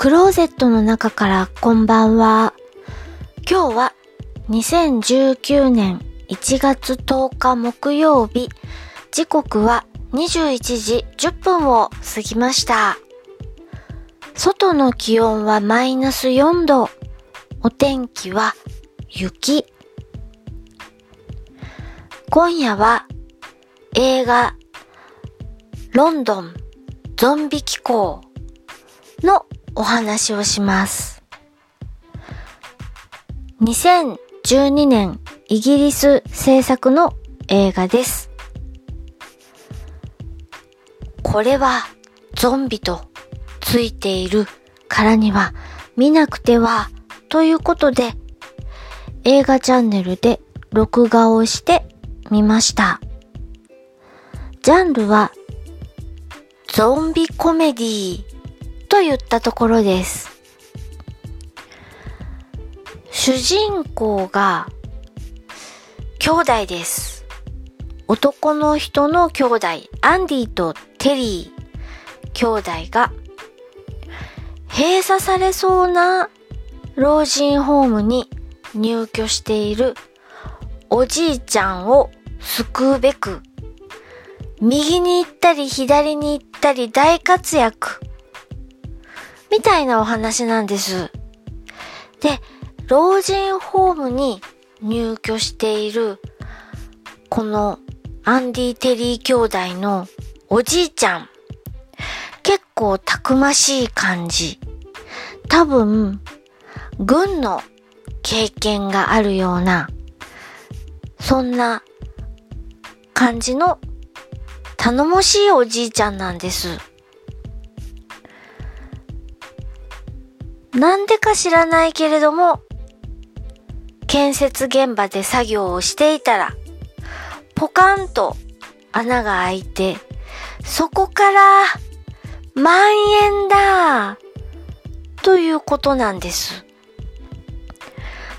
クローゼットの中からこんばんは。今日は2019年1月10日木曜日。時刻は21時10分を過ぎました。外の気温はマイナス4度。お天気は雪。今夜は映画ロンドンゾンビ機構のお話をします。2012年イギリス制作の映画です。これはゾンビとついているからには見なくてはということで映画チャンネルで録画をしてみました。ジャンルはゾンビコメディといったところです。主人公が兄弟です。男の人の兄弟、アンディとテリー兄弟が閉鎖されそうな老人ホームに入居しているおじいちゃんを救うべく右に行ったり左に行ったり大活躍みたいなお話なんです。で、老人ホームに入居しているこのアンディ・テリー兄弟のおじいちゃん結構たくましい感じ。多分、軍の経験があるような、そんな感じの頼もしいおじいちゃんなんです。なんでか知らないけれども、建設現場で作業をしていたら、ポカンと穴が開いて、そこから、蔓延だということなんです。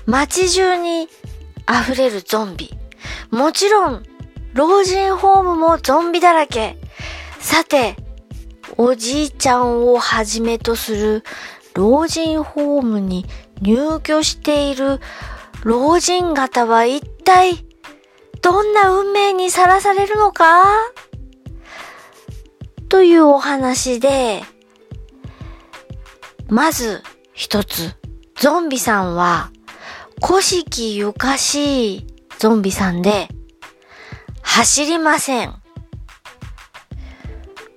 街中に溢れるゾンビ。もちろん、老人ホームもゾンビだらけ。さて、おじいちゃんをはじめとする老人ホームに入居している老人方は一体どんな運命にさらされるのか？というお話で、まず一つ、ゾンビさんは古式ゆかしいゾンビさんで、走りません。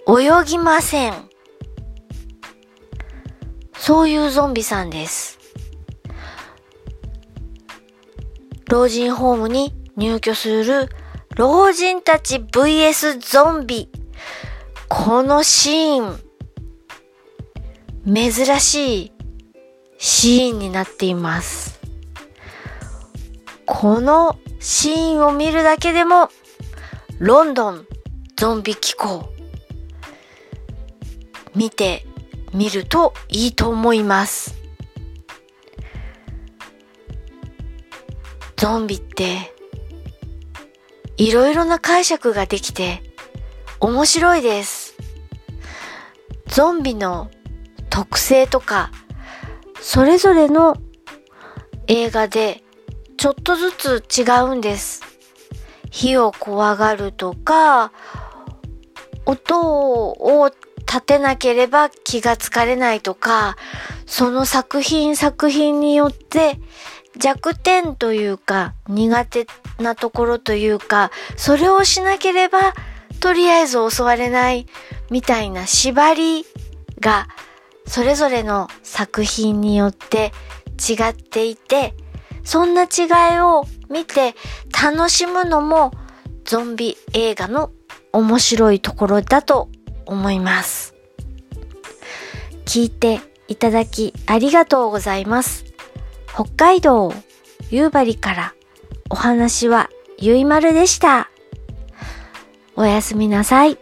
泳ぎません。そういうゾンビさんです。老人ホームに入居する老人たち VS ゾンビ。このシーン、珍しいシーンになっています。このシーンを見るだけでも、ロンドンゾンビ機構、見てみるといいと思います。ゾンビって、いろいろな解釈ができて、面白いです。ゾンビの特性とか、それぞれの映画でちょっとずつ違うんです。火を怖がるとか、音を立てなければ気がつかれないとか、その作品作品によって弱点というか苦手なところというか、それをしなければとりあえず襲われないみたいな縛りがそれぞれの作品によって違っていて、そんな違いを見て楽しむのもゾンビ映画の面白いところだと思います。聞いていただきありがとうございます。北海道夕張からお話はゆいまるでした。おやすみなさい。